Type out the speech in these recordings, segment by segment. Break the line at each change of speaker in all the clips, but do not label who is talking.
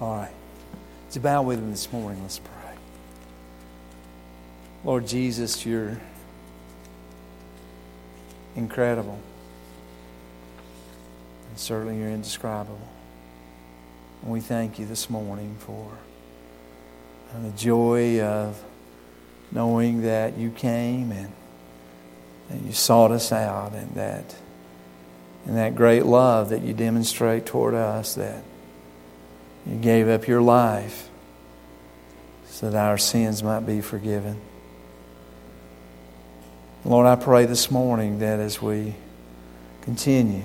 All right. It's about with him this morning. Let's pray. Lord Jesus, you're incredible. And certainly you're indescribable. And we thank you this morning for the joy of knowing that you came and, and you sought us out and that and that great love that you demonstrate toward us that you gave up your life so that our sins might be forgiven. Lord, I pray this morning that as we continue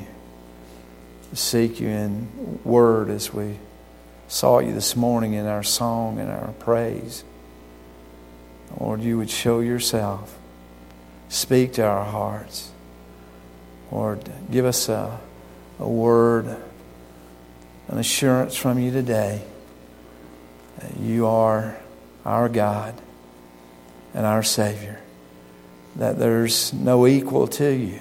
to seek you in word, as we saw you this morning in our song and our praise, Lord, you would show yourself, speak to our hearts. Lord, give us a, a word, an assurance from you today that you are our God and our Savior, that there's no equal to you.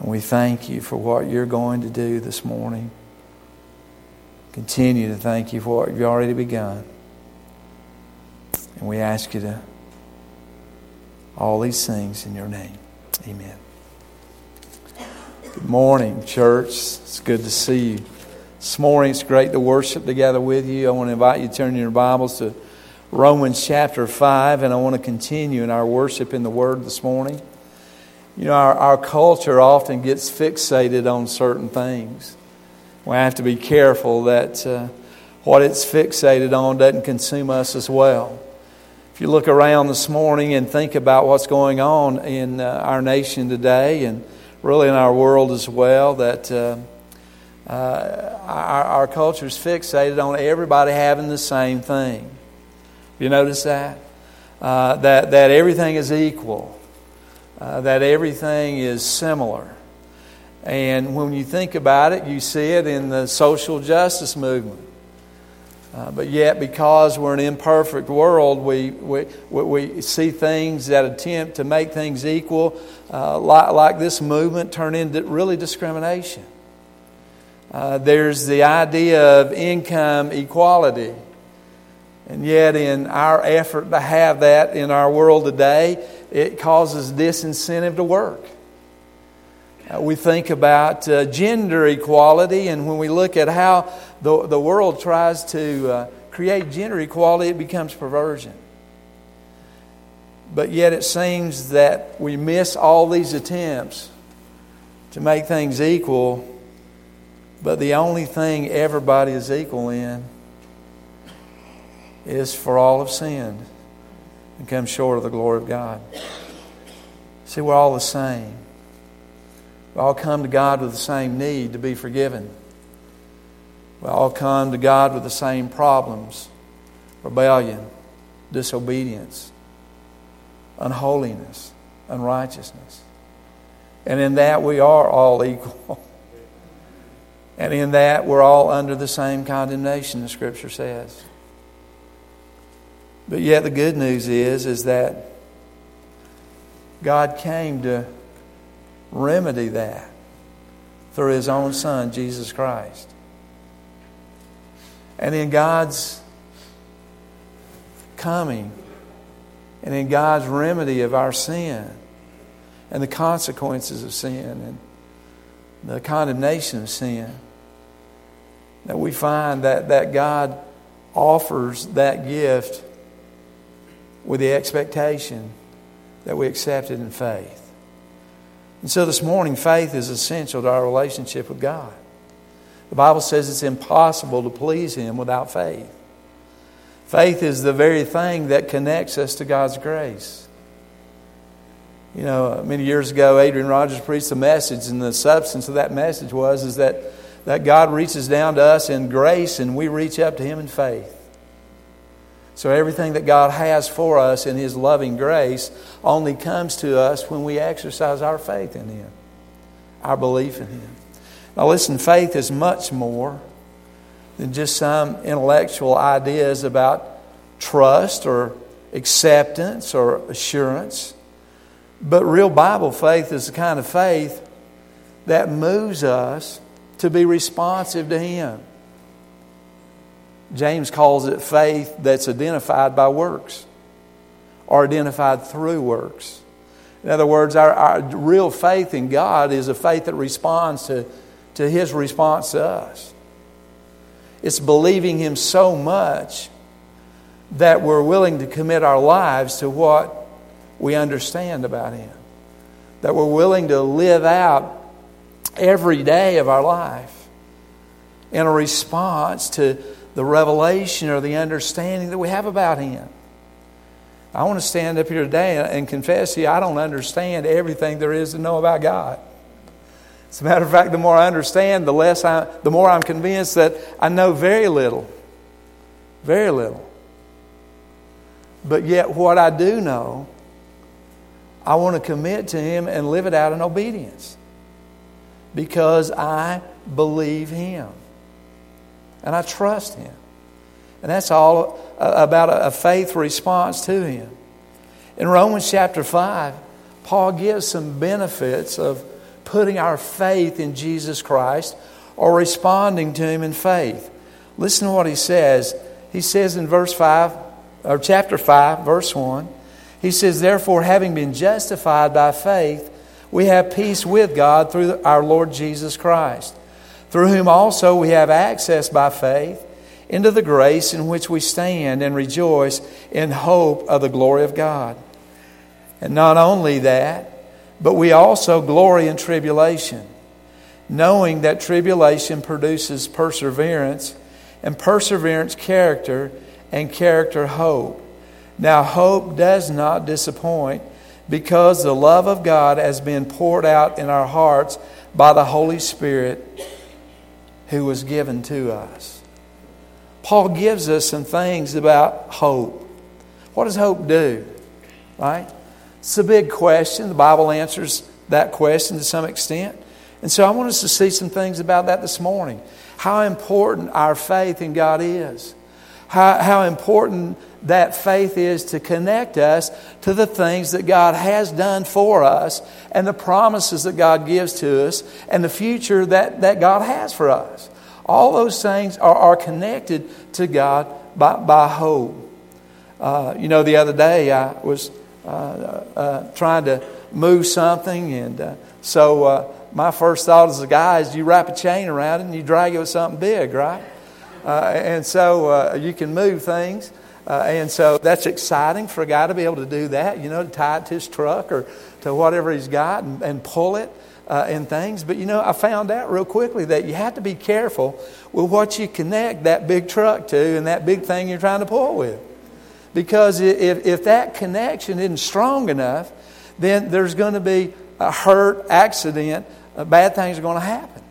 And we thank you for what you're going to do this morning. Continue to thank you for what you've already begun. And we ask you to all these things in your name. Amen. Good morning, church. It's good to see you. This morning, it's great to worship together with you. I want to invite you to turn your Bibles to Romans chapter 5, and I want to continue in our worship in the Word this morning. You know, our, our culture often gets fixated on certain things. We have to be careful that uh, what it's fixated on doesn't consume us as well. If you look around this morning and think about what's going on in uh, our nation today and really in our world as well, that uh, uh, our, our culture is fixated on everybody having the same thing. You notice that? Uh, that, that everything is equal, uh, that everything is similar. And when you think about it, you see it in the social justice movement. Uh, but yet, because we're an imperfect world, we, we, we see things that attempt to make things equal, uh, like, like this movement, turn into really discrimination. Uh, there's the idea of income equality. And yet, in our effort to have that in our world today, it causes disincentive to work. Uh, we think about uh, gender equality, and when we look at how the, the world tries to uh, create gender equality, it becomes perversion. But yet it seems that we miss all these attempts to make things equal, but the only thing everybody is equal in is for all of sin and come short of the glory of God. See, we're all the same. We all come to God with the same need to be forgiven. We all come to God with the same problems rebellion, disobedience, unholiness, unrighteousness. And in that, we are all equal. And in that, we're all under the same condemnation, the Scripture says. But yet, the good news is, is that God came to remedy that through his own son, Jesus Christ. And in God's coming and in God's remedy of our sin and the consequences of sin and the condemnation of sin, that we find that, that God offers that gift with the expectation that we accept it in faith. And so this morning, faith is essential to our relationship with God. The Bible says it's impossible to please Him without faith. Faith is the very thing that connects us to God's grace. You know, many years ago, Adrian Rogers preached a message, and the substance of that message was is that, that God reaches down to us in grace, and we reach up to Him in faith. So everything that God has for us in His loving grace only comes to us when we exercise our faith in Him, our belief in Him. Now, listen, faith is much more than just some intellectual ideas about trust or acceptance or assurance. But real Bible faith is the kind of faith that moves us to be responsive to Him. James calls it faith that's identified by works or identified through works. In other words, our, our real faith in God is a faith that responds to, to His response to us. It's believing Him so much that we're willing to commit our lives to what we understand about Him, that we're willing to live out every day of our life in a response to the revelation or the understanding that we have about Him. I want to stand up here today and confess to you, I don't understand everything there is to know about God. As a matter of fact, the more I understand, the less I, the more I'm convinced that I know very little. Very little. But yet, what I do know, I want to commit to Him and live it out in obedience because I believe Him and I trust Him. And that's all uh, about a faith response to Him. In Romans chapter 5, Paul gives some benefits of putting our faith in Jesus Christ or responding to Him in faith. Listen to what he says. He says in verse 5, or chapter 5, verse 1, he says, Therefore, having been justified by faith, we have peace with God through our Lord Jesus Christ, through whom also we have access by faith into the grace in which we stand and rejoice in hope of the glory of God. And not only that, but we also glory in tribulation, knowing that tribulation produces perseverance, and perseverance, character, and character, hope. Now, hope does not disappoint because the love of God has been poured out in our hearts by the Holy Spirit who was given to us. Paul gives us some things about hope. What does hope do? Right? It's a big question. The Bible answers that question to some extent. And so I want us to see some things about that this morning. How important our faith in God is. How, how important that faith is to connect us to the things that God has done for us and the promises that God gives to us and the future that, that God has for us. All those things are, are connected to God by, by hope. Uh, you know, the other day I was uh, uh, trying to move something, and uh, so uh, my first thought as a guy is you wrap a chain around it and you drag it with something big, right? Uh, and so you can move things. Uh, and so that's exciting for a guy to be able to do that, you know, to tie it to his truck or to whatever he's got and, and pull it uh, and things. But, you know, I found out real quickly that you have to be careful with what you connect that big truck to and that big thing you're trying to pull with. Because if, if that connection isn't strong enough, then there's going to be a hurt, accident, uh, bad things are going to happen.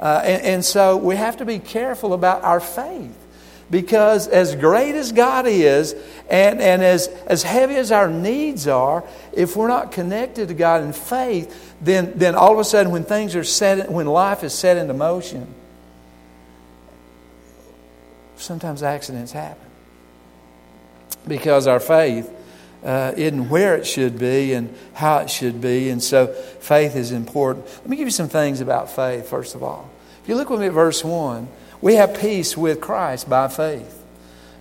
Uh, and, and so we have to be careful about our faith. Because as great as God is, and, and as, as heavy as our needs are, if we're not connected to God in faith, then, then all of a sudden when things are set, when life is set into motion, sometimes accidents happen. Because our faith uh, isn't where it should be and how it should be, and so faith is important. Let me give you some things about faith, first of all. If you look with me at verse 1, we have peace with Christ by faith.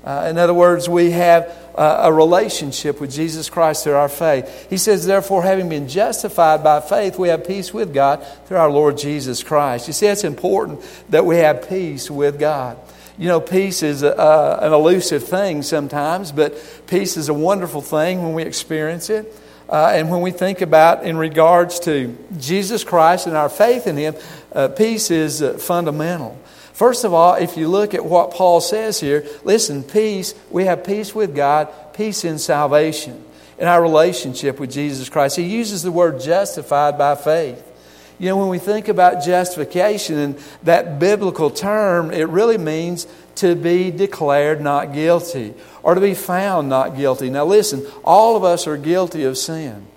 Uh, in other words, we have uh, a relationship with Jesus Christ through our faith. He says, therefore, having been justified by faith, we have peace with God through our Lord Jesus Christ. You see, it's important that we have peace with God. You know, peace is a, a, an elusive thing sometimes, but peace is a wonderful thing when we experience it. Uh, and when we think about in regards to Jesus Christ and our faith in Him, uh, peace is uh, fundamental. First of all, if you look at what Paul says here, listen, peace, we have peace with God, peace in salvation, in our relationship with Jesus Christ. He uses the word justified by faith. You know, when we think about justification and that biblical term, it really means to be declared not guilty or to be found not guilty. Now, listen, all of us are guilty of sin,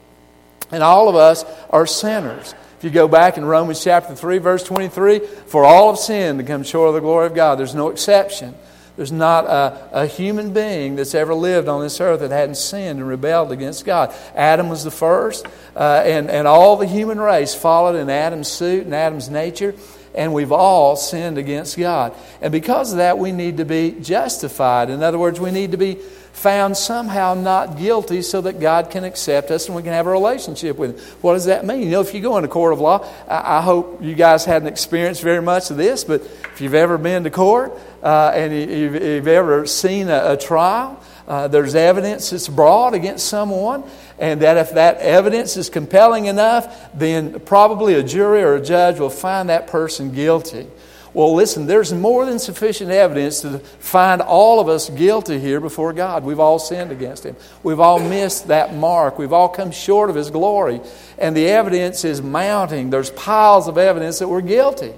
and all of us are sinners. If you go back in Romans chapter 3, verse 23, for all of sin to come short of the glory of God, there's no exception. There's not a, a, human being that's ever lived on this earth that hadn't sinned and rebelled against God. Adam was the first, uh, and, and all the human race followed in Adam's suit and Adam's nature. and we've all sinned against God. And because of that, we need to be justified. In other words, we need to be found somehow not guilty so that God can accept us and we can have a relationship with Him. What does that mean? You know, if you go into court of law, I, I hope you guys hadn't experienced very much of this, but if you've ever been to court uh, and you, have you've ever seen a, a trial, uh, there's evidence that's brought against someone, and that if that evidence is compelling enough, then probably a jury or a judge will find that person guilty. Well, listen, there's more than sufficient evidence to find all of us guilty here before God. We've all sinned against Him. We've all missed that mark. We've all come short of His glory. And the evidence is mounting. There's piles of evidence that we're guilty.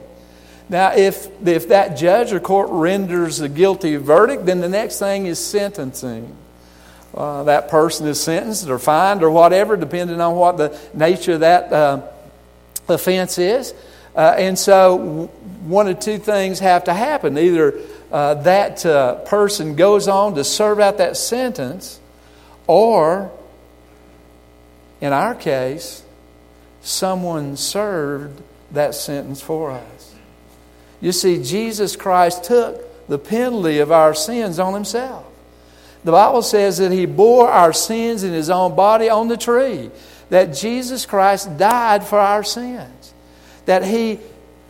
Now, if, if that judge or court renders a guilty verdict, then the next thing is sentencing. Uh, that person is sentenced or fined or whatever, depending on what the nature of that uh, offense is. Uh, and so, one of two things have to happen. Either uh, that uh, person goes on to serve out that sentence, or, in our case, someone served that sentence for us. You see, Jesus Christ took the penalty of our sins on himself. The Bible says that he bore our sins in his own body on the tree, that Jesus Christ died for our sins that he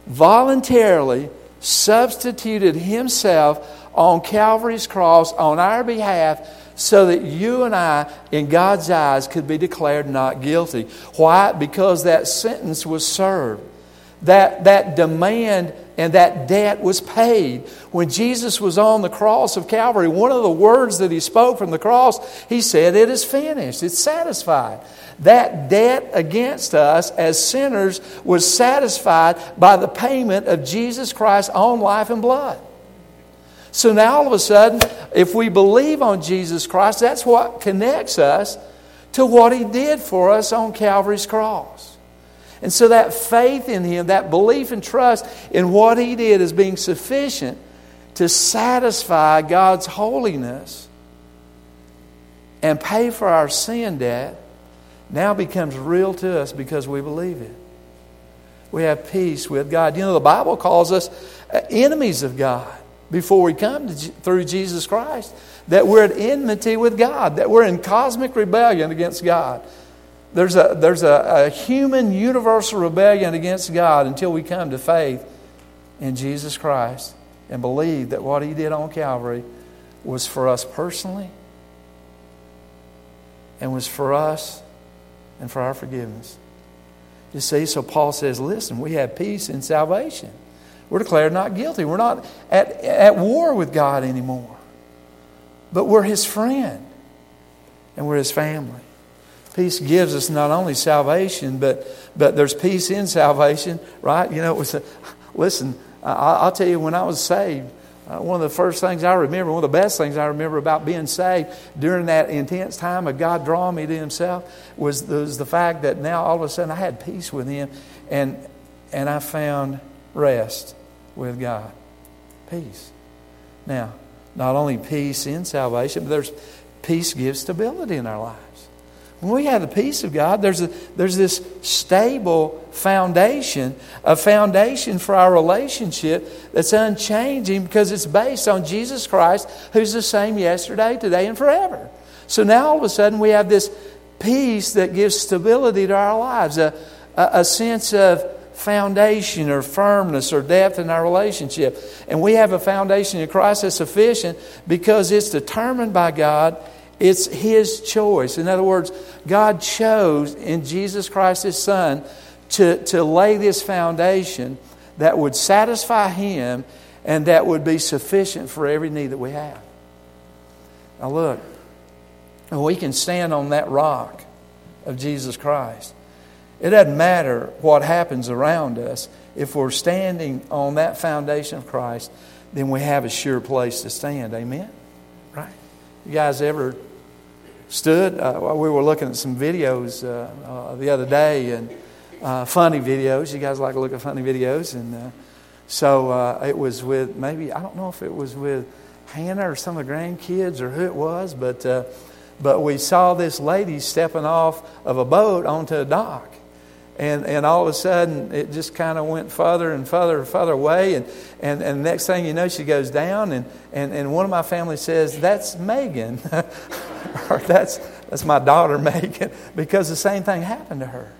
voluntarily substituted himself on Calvary's cross on our behalf so that you and I, in God's eyes, could be declared not guilty. Why? Because that sentence was served. That, that demand and that debt was paid. When Jesus was on the cross of Calvary, one of the words that he spoke from the cross, he said, It is finished, it's satisfied. That debt against us as sinners was satisfied by the payment of Jesus Christ's own life and blood. So now all of a sudden, if we believe on Jesus Christ, that's what connects us to what he did for us on Calvary's cross. And so that faith in him, that belief and trust in what he did as being sufficient to satisfy God's holiness and pay for our sin debt now becomes real to us because we believe it. We have peace with God. You know, the Bible calls us uh, enemies of God before we come to, through Jesus Christ. That we're at enmity with God, that we're in cosmic rebellion against God. There's a, there's a, a human universal rebellion against God until we come to faith in Jesus Christ and believe that what He did on Calvary was for us personally and was for us and for our forgiveness. You see, so Paul says, listen, we have peace in salvation. We're declared not guilty. We're not at, at war with God anymore. But we're his friend and we're his family. Peace gives us not only salvation, but, but there's peace in salvation, right? You know, it was a, listen, I'll tell you, when I was saved, uh, one of the first things I remember, one of the best things I remember about being saved during that intense time of God drawing me to Himself was, was the fact that now all of a sudden I had peace with Him and, and I found rest with God. Peace. Now, not only peace in salvation, but there's peace gives stability in our lives. When we have the peace of God, there's, a, there's this stable foundation, a foundation for our relationship that's unchanging because it's based on Jesus Christ, who's the same yesterday, today, and forever. So now all of a sudden we have this peace that gives stability to our lives, a, a, a sense of foundation or firmness or depth in our relationship. And we have a foundation in Christ that's sufficient because it's determined by God it's His choice. In other words, God chose in Jesus Christ, His Son, to, to lay this foundation that would satisfy Him and that would be sufficient for every need that we have. Now, look, we can stand on that rock of Jesus Christ. It doesn't matter what happens around us. If we're standing on that foundation of Christ, then we have a sure place to stand. Amen? Right? You guys ever stood. Uh, we were looking at some videos uh, uh, the other day, and uh, funny videos. You guys like to look at funny videos, and uh, so it was with maybe I don't know if it was with Hannah or some of the grandkids or who it was, but but we saw this lady stepping off of a boat onto a dock, And, and all of a sudden, it just kind of went further and further and further away. And, and, and next thing you know, she goes down. And, and, and one of my family says, That's Megan. or that's, that's my daughter, Megan. Because the same thing happened to her.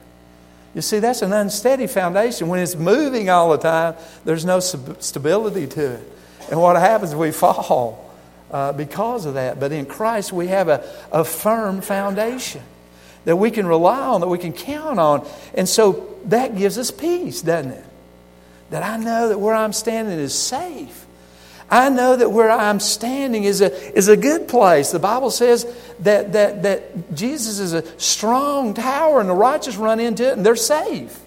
You see, that's an unsteady foundation. When it's moving all the time, there's no stability to it. And what happens, we fall uh, because of that. But in Christ, we have a, a firm foundation that we can rely on, that we can count on. And so that gives us peace, doesn't it? That I know that where I'm standing is safe. I know that where I'm standing is a, is a good place. The Bible says that, that, that Jesus is a strong tower and the righteous run into it and they're safe.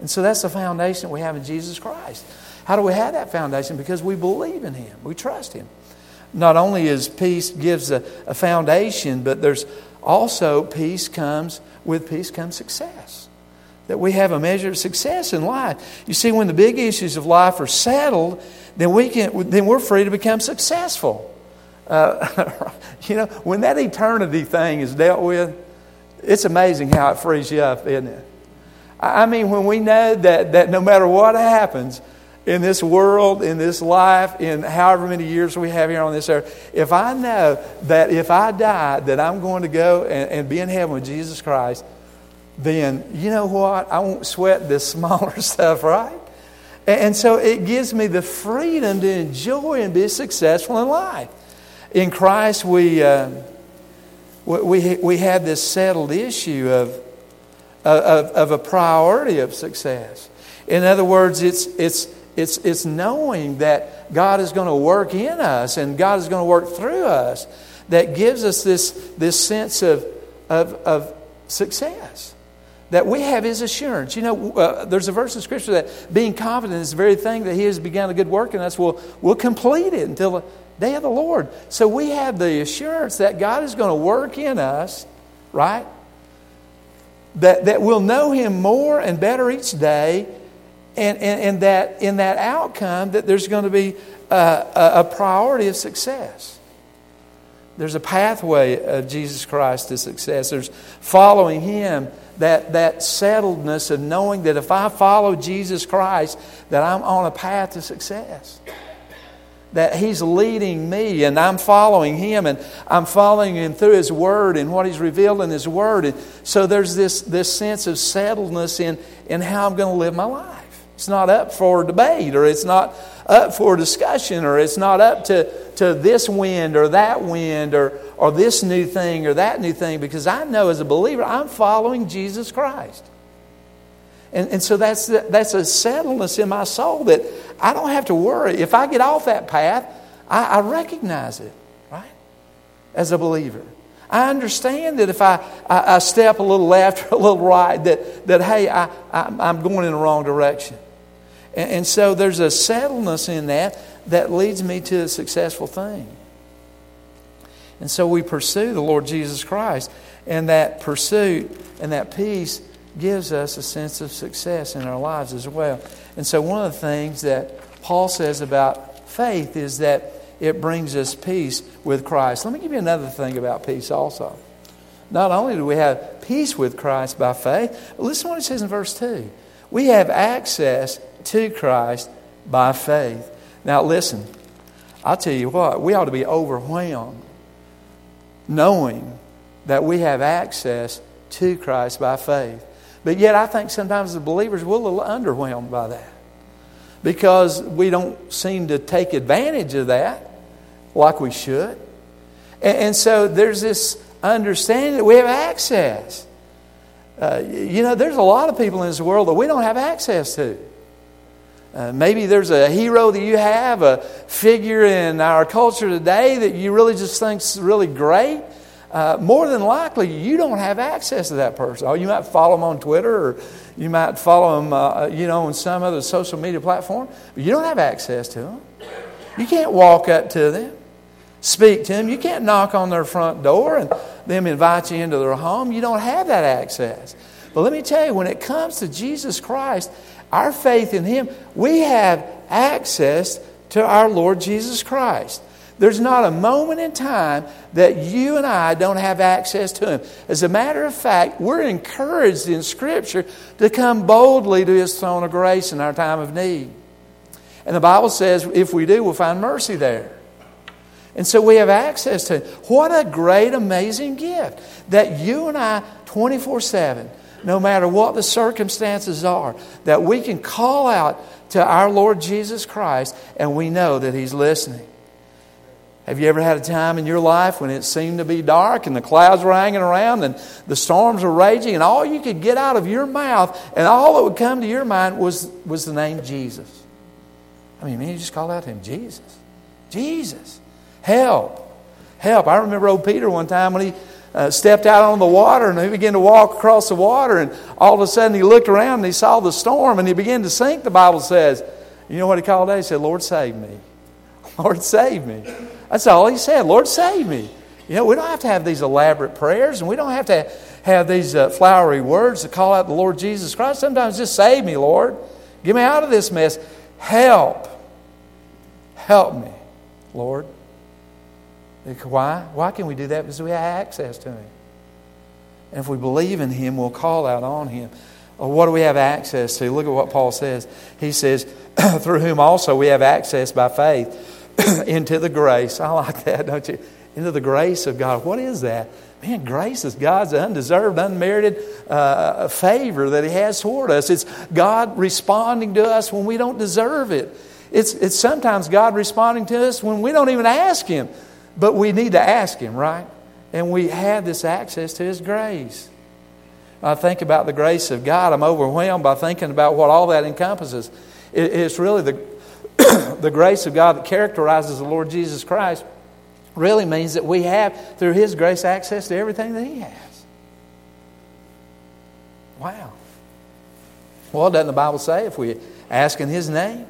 And so that's the foundation we have in Jesus Christ. How do we have that foundation? Because we believe in Him, we trust Him. Not only is peace gives a, a foundation, but there's also peace comes, with peace comes success. That we have a measure of success in life. You see, when the big issues of life are settled, then, we can, then we're free to become successful. Uh, you know, when that eternity thing is dealt with, it's amazing how it frees you up, isn't it? I mean, when we know that, that no matter what happens, in this world, in this life, in however many years we have here on this earth, if I know that if I die, that I'm going to go and, and be in heaven with Jesus Christ, then you know what? I won't sweat this smaller stuff, right? And, and so it gives me the freedom to enjoy and be successful in life. In Christ, we, uh, we, we have this settled issue of, of, of a priority of success. In other words, it's, it's, it's, it's knowing that God is going to work in us and God is going to work through us that gives us this, this sense of, of, of success. That we have His assurance. You know, uh, there's a verse in Scripture that being confident is the very thing that He has begun a good work in us will will complete it until the day of the Lord. So we have the assurance that God is going to work in us, right? That, that we'll know Him more and better each day and, and, and that in that outcome that there's going to be a, a priority of success there's a pathway of jesus christ to success there's following him that, that settledness of knowing that if i follow jesus christ that i'm on a path to success that He's leading me and I'm following Him and I'm following Him through His Word and what He's revealed in His Word. And so there's this, this sense of settledness in, in how I'm going to live my life. It's not up for debate or it's not up for discussion or it's not up to, to this wind or that wind or, or this new thing or that new thing because I know as a believer I'm following Jesus Christ. And, and so that's, that's a settledness in my soul that I don't have to worry. If I get off that path, I, I recognize it, right? As a believer. I understand that if I, I, I, step a little left or a little right, that, that hey, I, I, I'm going in the wrong direction. And, and so there's a settledness in that that leads me to a successful thing. And so we pursue the Lord Jesus Christ. And that pursuit and that peace gives us a sense of success in our lives as well. And so one of the things that Paul says about faith is that it brings us peace with Christ. Let me give you another thing about peace also. Not only do we have peace with Christ by faith, listen to what he says in verse 2. We have access to Christ by faith. Now, listen, I'll tell you what, we ought to be overwhelmed knowing that we have access to Christ by faith. But yet, I think sometimes the believers we're a little underwhelmed by that because we don't seem to take advantage of that like we should. And, and so there's this understanding that we have access. Uh, you know, there's a lot of people in this world that we don't have access to. Uh, maybe there's a hero that you have, a figure in our culture today that you really just think's really great. Uh, more than likely, you don't have access to that person. Oh, you might follow them on Twitter, or you might follow them, uh, you know, on some other social media platform, but you don't have access to them. You can't walk up to them, speak to them. You can't knock on their front door and them invite you into their home. You don't have that access. But let me tell you, when it comes to Jesus Christ, our faith in Him, we have access to our Lord Jesus Christ. There's not a moment in time that you and I don't have access to Him. As a matter of fact, we're encouraged in Scripture to come boldly to His throne of grace in our time of need. And the Bible says if we do, we'll find mercy there. And so we have access to Him. What a great, amazing gift that you and I, 24 7, no matter what the circumstances are, that we can call out to our Lord Jesus Christ and we know that He's listening. Have you ever had a time in your life when it seemed to be dark and the clouds were hanging around and the storms were raging and all you could get out of your mouth and all that would come to your mind was, was the name Jesus? I mean, you just call out to him, Jesus. Jesus. Help. Help. I remember old Peter one time when he uh, stepped out on the water and he began to walk across the water and all of a sudden he looked around and he saw the storm and he began to sink, the Bible says. You know what he called out? He said, Lord, save me. Lord, save me. That's all he said. Lord, save me. You know, we don't have to have these elaborate prayers and we don't have to have these uh, flowery words to call out the Lord Jesus Christ. Sometimes just save me, Lord. Get me out of this mess. Help. Help me, Lord. Why? Why can we do that? Because we have access to Him. And if we believe in Him, we'll call out on Him. Well, what do we have access to? Look at what Paul says. He says, through whom also we have access by faith into the grace. I like that, don't you? Into the grace of God. What is that? Man, grace is God's undeserved, unmerited uh, favor that He has toward us. It's God responding to us when we don't deserve it. It's, it's sometimes God responding to us when we don't even ask Him, but we need to ask Him, right? And we have this access to His grace. I think about the grace of God, I'm overwhelmed by thinking about what all that encompasses. It, it's really the, the grace of God that characterizes the Lord Jesus Christ really means that we have, through His grace, access to everything that He has. Wow. Well, doesn't the Bible say if we ask in His name,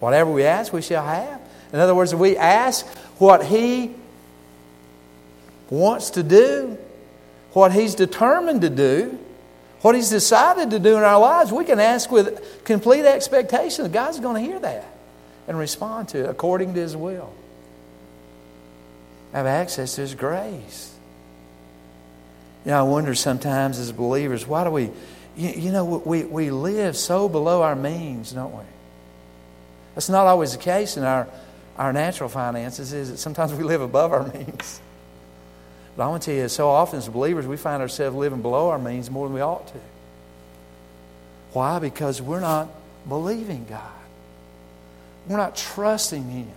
whatever we ask, we shall have? In other words, if we ask what He wants to do, what He's determined to do, what He's decided to do in our lives, we can ask with complete expectation that God's going to hear that and respond to it according to His will. Have access to His grace. You know, I wonder sometimes as believers, why do we, you, you know, we, we live so below our means, don't we? That's not always the case in our, our natural finances, is that Sometimes we live above our means. But I want to tell you, so often as believers, we find ourselves living below our means more than we ought to. Why? Because we're not believing God. We're not trusting Him.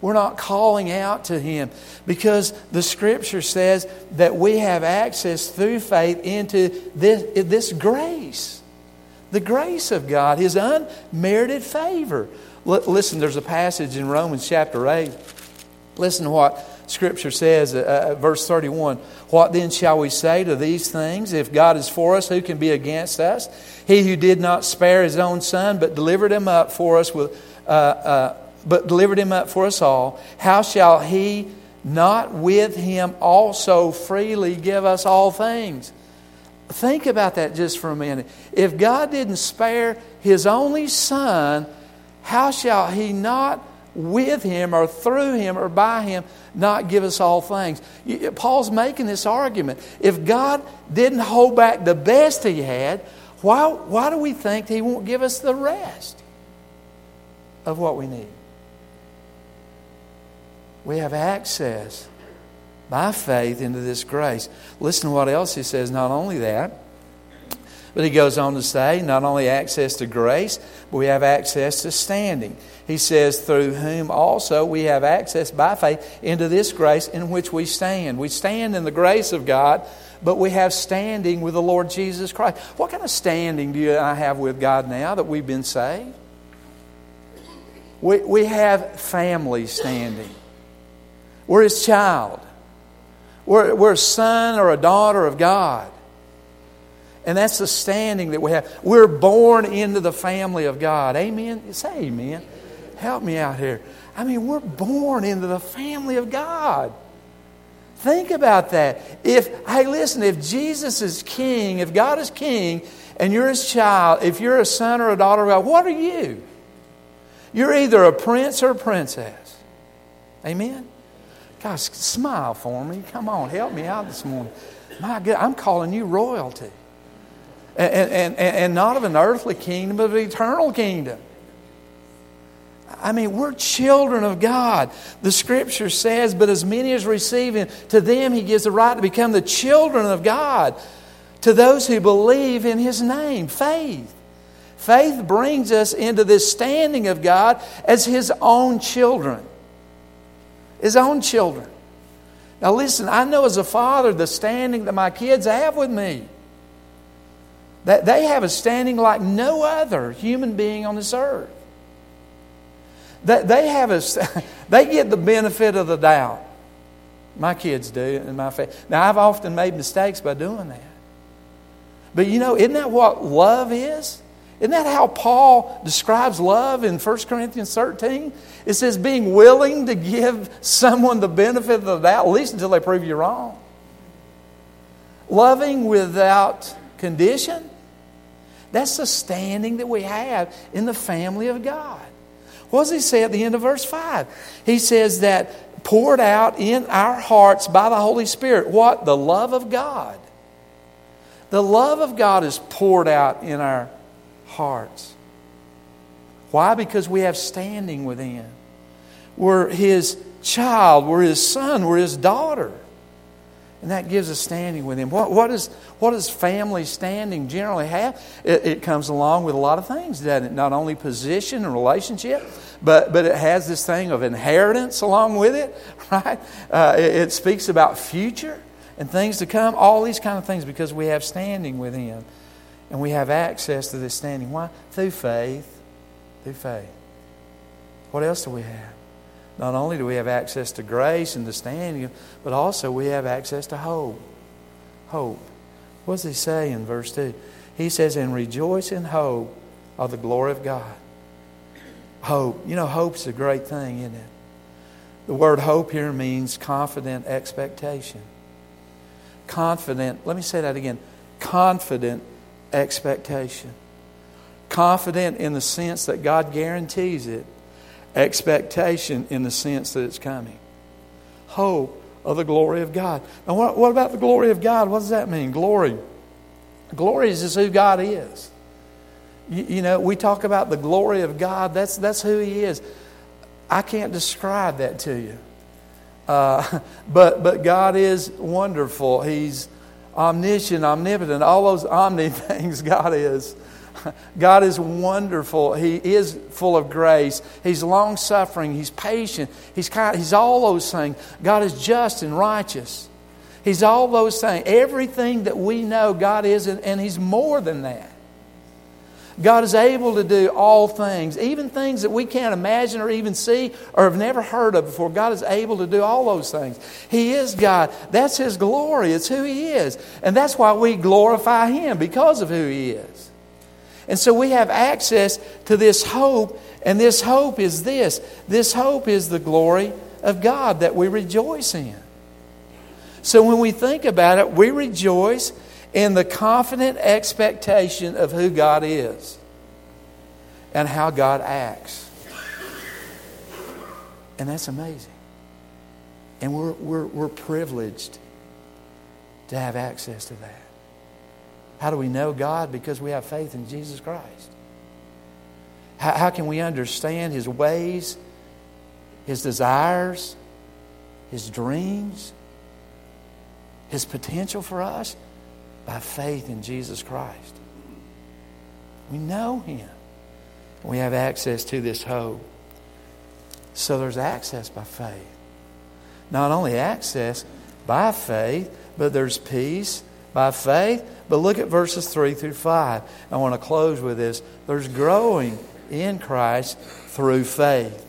We're not calling out to Him because the Scripture says that we have access through faith into this, this grace. The grace of God, His unmerited favor. Listen, there's a passage in Romans chapter 8. Listen to what Scripture says, uh, uh, verse 31 What then shall we say to these things? If God is for us, who can be against us? He who did not spare his own son, but delivered him up for us with. Uh, uh, but delivered him up for us all, how shall he not with him also freely give us all things? Think about that just for a minute. If God didn't spare his only son, how shall he not with him or through him or by him not give us all things? Paul's making this argument. If God didn't hold back the best he had, why, why do we think he won't give us the rest of what we need? We have access by faith into this grace. Listen to what else he says. Not only that, but he goes on to say, not only access to grace, but we have access to standing. He says, through whom also we have access by faith into this grace in which we stand. We stand in the grace of God, but we have standing with the Lord Jesus Christ. What kind of standing do you and I have with God now that we've been saved? We, we have family standing. We're His child. We're, we're a son or a daughter of God. And that's the standing that we have. We're born into the family of God. Amen? Say amen. Help me out here. I mean, we're born into the family of God. Think about that. If, hey, listen, if Jesus is king, if God is king, and you're his child, if you're a son or a daughter of God, what are you? You're either a prince or a princess. Amen? Guys, smile for me. Come on, help me out this morning. My God, I'm calling you royalty. And, and, and, not of an earthly kingdom, but of an eternal kingdom. I mean, we're children of God. The scripture says, but as many as receive him, to them he gives the right to become the children of God, to those who believe in his name. Faith. Faith brings us into this standing of God as his own children. His own children. Now, listen, I know as a father the standing that my kids have with me. That they have a standing like no other human being on this earth. That they have a, they get the benefit of the doubt. My kids do, and my family. Now, I've often made mistakes by doing that. But you know, isn't that what love is? Isn't that how Paul describes love in 1 Corinthians 13? It says being willing to give someone the benefit of the doubt, at least until they prove you wrong. Loving without condition. That's the standing that we have in the family of God. What does he say at the end of verse 5? He says that poured out in our hearts by the Holy Spirit. What? The love of God. The love of God is poured out in our hearts. Why? Because we have standing within. We're His child, we're His son, we're His daughter. And that gives us standing with Him. What, what, is, what does family standing generally have? It, it comes along with a lot of things, doesn't it? Not only position and relationship, but, but it has this thing of inheritance along with it, right? Uh, it, it speaks about future and things to come, all these kind of things because we have standing with Him. And we have access to this standing. Why? Through faith. Through faith. What else do we have? Not only do we have access to grace and the standing, but also we have access to hope. Hope. What does he say in verse 2? He says, And rejoice in hope of the glory of God. Hope. You know, hope's a great thing, isn't it? The word hope here means confident expectation. Confident, let me say that again confident expectation. Confident in the sense that God guarantees it, expectation in the sense that it's coming. Hope of the glory of God. Now, what, what about the glory of God? What does that mean? Glory. Glory is just who God is. You, you know, we talk about the glory of God, that's, that's who He is. I can't describe that to you. Uh, but, but God is wonderful. He's omniscient, omnipotent, all those omni things God is. God is wonderful. He is full of grace. He's long suffering. He's patient. He's kind. He's all those things. God is just and righteous. He's all those things. Everything that we know God is, and He's more than that. God is able to do all things, even things that we can't imagine or even see or have never heard of before. God is able to do all those things. He is God. That's His glory. It's who He is. And that's why we glorify Him because of who He is. And so we have access to this hope, and this hope is this this hope is the glory of God that we rejoice in. So when we think about it, we rejoice in the confident expectation of who God is and how God acts. And that's amazing. And we're, we're, we're privileged to have access to that. How do we know God? Because we have faith in Jesus Christ. How, how can we understand His ways, His desires, His dreams, His potential for us? by faith in Jesus Christ. We know Him. We have access to this hope. So there's access by faith. Not only access by faith, but there's peace by faith. But look at verses 3 through 5. I want to close with this. There's growing in Christ through faith.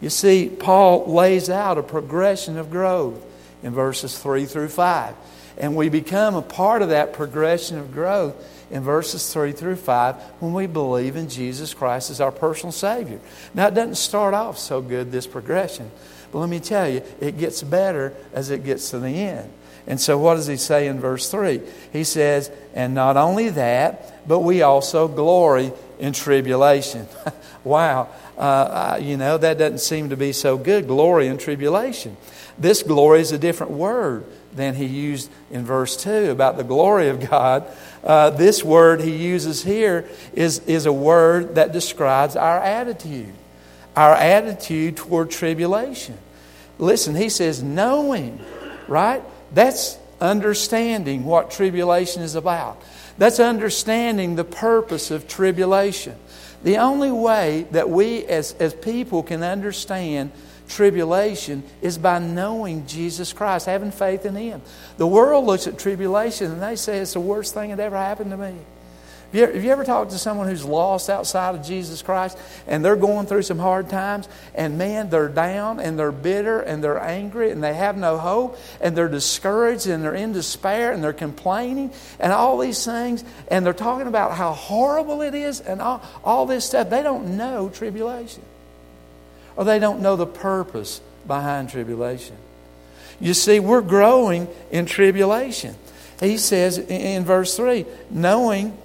You see, Paul lays out a progression of growth in verses 3 through 5. And we become a part of that progression of growth in verses 3 through 5 when we believe in Jesus Christ as our personal Savior. Now, it doesn't start off so good, this progression. But let me tell you, it gets better as it gets to the end. And so, what does he say in verse 3? He says, And not only that, but we also glory in tribulation. wow. Uh, you know, that doesn't seem to be so good. Glory in tribulation. This glory is a different word than he used in verse 2 about the glory of God. Uh, this word he uses here is, is a word that describes our attitude, our attitude toward tribulation. Listen, he says, knowing, right? That's understanding what tribulation is about. That's understanding the purpose of tribulation. The only way that we as, as people can understand tribulation is by knowing Jesus Christ, having faith in Him. The world looks at tribulation and they say it's the worst thing that ever happened to me. Have you, ever, have you ever talked to someone who's lost outside of Jesus Christ and they're going through some hard times and man, they're down and they're bitter and they're angry and they have no hope and they're discouraged and they're in despair and they're complaining and all these things and they're talking about how horrible it is and all, all this stuff. They don't know tribulation or they don't know the purpose behind tribulation. You see, we're growing in tribulation. He says in verse 3 knowing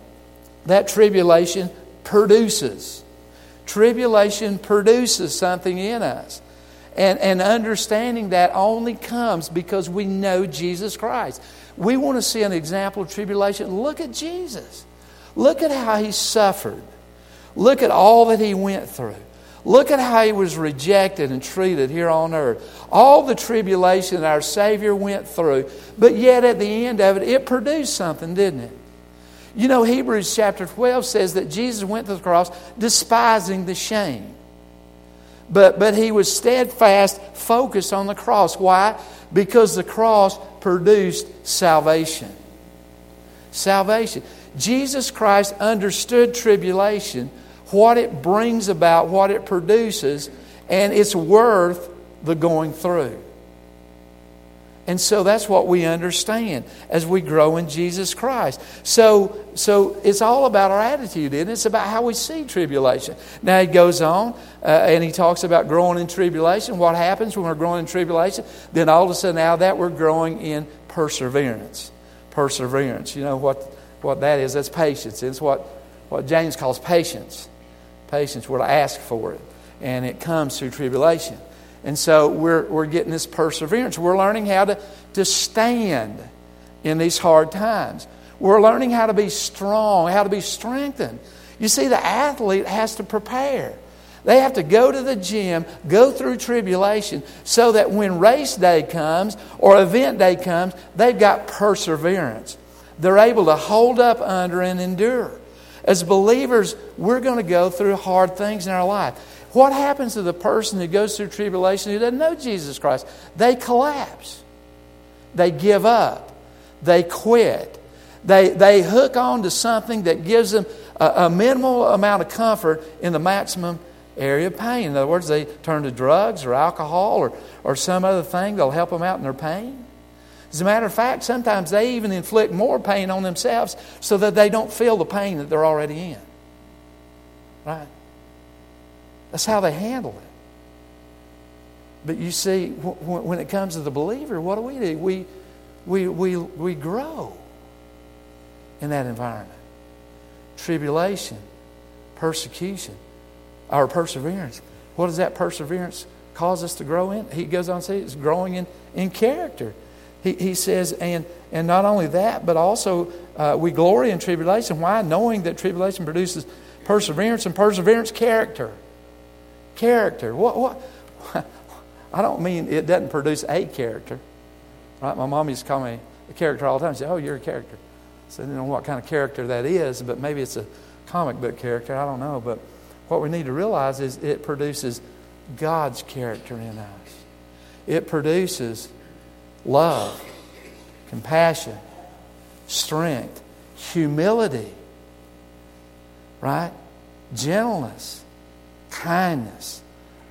that tribulation produces. Tribulation produces something in us. And, and understanding that only comes because we know Jesus Christ. We want to see an example of tribulation. Look at Jesus. Look at how he suffered. Look at all that he went through. Look at how he was rejected and treated here on earth. All the tribulation our Savior went through, but yet at the end of it, it produced something, didn't it? You know, Hebrews chapter 12 says that Jesus went to the cross despising the shame. But, but he was steadfast, focused on the cross. Why? Because the cross produced salvation. Salvation. Jesus Christ understood tribulation what it brings about, what it produces, and it's worth the going through. And so that's what we understand as we grow in Jesus Christ. So, so it's all about our attitude, and it's about how we see tribulation. Now he goes on uh, and he talks about growing in tribulation. What happens when we're growing in tribulation? Then all of a sudden, now that we're growing in perseverance. Perseverance. You know what, what that is? That's patience. It's what, what James calls patience patience. We're to ask for it. And it comes through tribulation. And so we're, we're getting this perseverance. We're learning how to, to stand in these hard times. We're learning how to be strong, how to be strengthened. You see, the athlete has to prepare. They have to go to the gym, go through tribulation, so that when race day comes or event day comes, they've got perseverance. They're able to hold up under and endure. As believers, we're going to go through hard things in our life. What happens to the person who goes through tribulation who doesn't know Jesus Christ? They collapse. They give up. They quit. They, they hook on to something that gives them a, a minimal amount of comfort in the maximum area of pain. In other words, they turn to drugs or alcohol or, or some other thing that'll help them out in their pain. As a matter of fact, sometimes they even inflict more pain on themselves so that they don't feel the pain that they're already in. Right? That's how they handle it. But you see, when it comes to the believer, what do we do? We, we, we, we grow in that environment. Tribulation, persecution, our perseverance. What does that perseverance cause us to grow in? He goes on to say it's growing in, in character. He, he says, and, and not only that, but also uh, we glory in tribulation. Why? Knowing that tribulation produces perseverance and perseverance, character. Character. What, what? I don't mean it doesn't produce a character. Right? My mom used to call me a character all the time. She said, Oh, you're a character. So I don't know what kind of character that is, but maybe it's a comic book character. I don't know. But what we need to realize is it produces God's character in us. It produces love, compassion, strength, humility, right? Gentleness, kindness,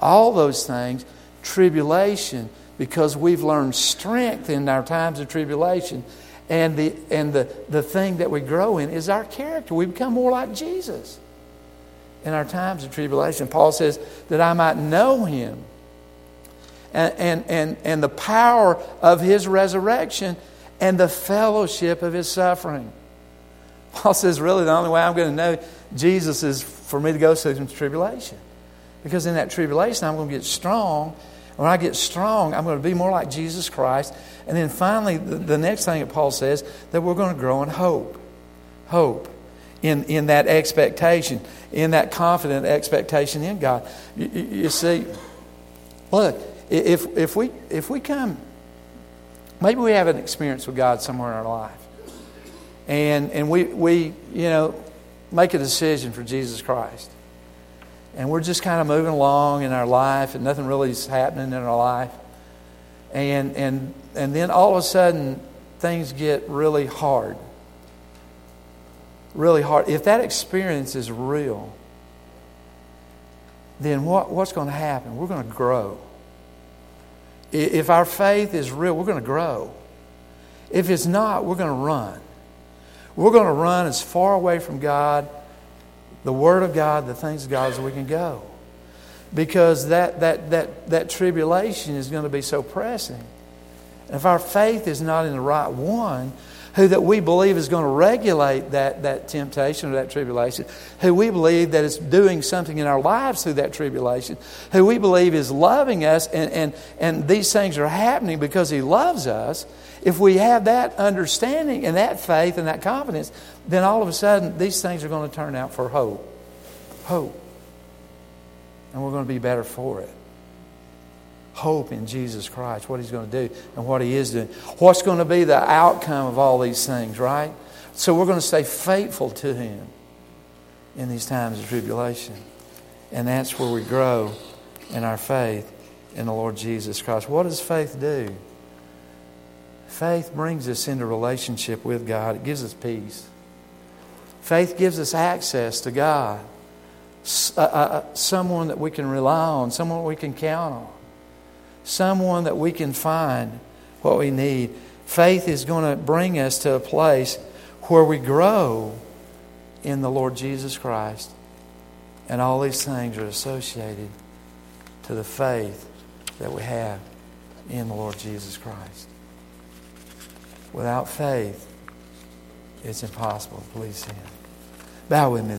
all those things, tribulation, because we've learned strength in our times of tribulation. And, the, and the, the thing that we grow in is our character. We become more like Jesus in our times of tribulation. Paul says, that I might know him and, and, and, and the power of his resurrection and the fellowship of his suffering. Paul says, really, the only way I'm going to know Jesus is for me to go through some tribulation. Because in that tribulation, I'm going to get strong. When I get strong, I'm going to be more like Jesus Christ. And then finally, the, the next thing that Paul says, that we're going to grow in hope. Hope. In, in that expectation, in that confident expectation in God. You, you see, look, if, if, we, if we come, maybe we have an experience with God somewhere in our life and, and we, we, you know, make a decision for Jesus Christ. And we're just kind of moving along in our life, and nothing really is happening in our life. And, and, and then all of a sudden, things get really hard. Really hard. If that experience is real, then what, what's going to happen? We're going to grow. If our faith is real, we're going to grow. If it's not, we're going to run. We're going to run as far away from God, the Word of God, the things of God as we can go. Because that, that, that, that tribulation is going to be so pressing. And if our faith is not in the right one, who that we believe is going to regulate that, that temptation or that tribulation, who we believe that is doing something in our lives through that tribulation, who we believe is loving us, and, and, and these things are happening because He loves us, if we have that understanding and that faith and that confidence, then all of a sudden these things are going to turn out for hope. Hope. And we're going to be better for it. Hope in Jesus Christ, what He's going to do and what He is doing. What's going to be the outcome of all these things, right? So we're going to stay faithful to Him in these times of tribulation. And that's where we grow in our faith in the Lord Jesus Christ. What does faith do? Faith brings us into relationship with God, it gives us peace. Faith gives us access to God, uh, uh, uh, someone that we can rely on, someone we can count on, someone that we can find what we need. Faith is going to bring us to a place where we grow in the Lord Jesus Christ. And all these things are associated to the faith that we have in the Lord Jesus Christ. Without faith, it's impossible to please Him. Bow with me.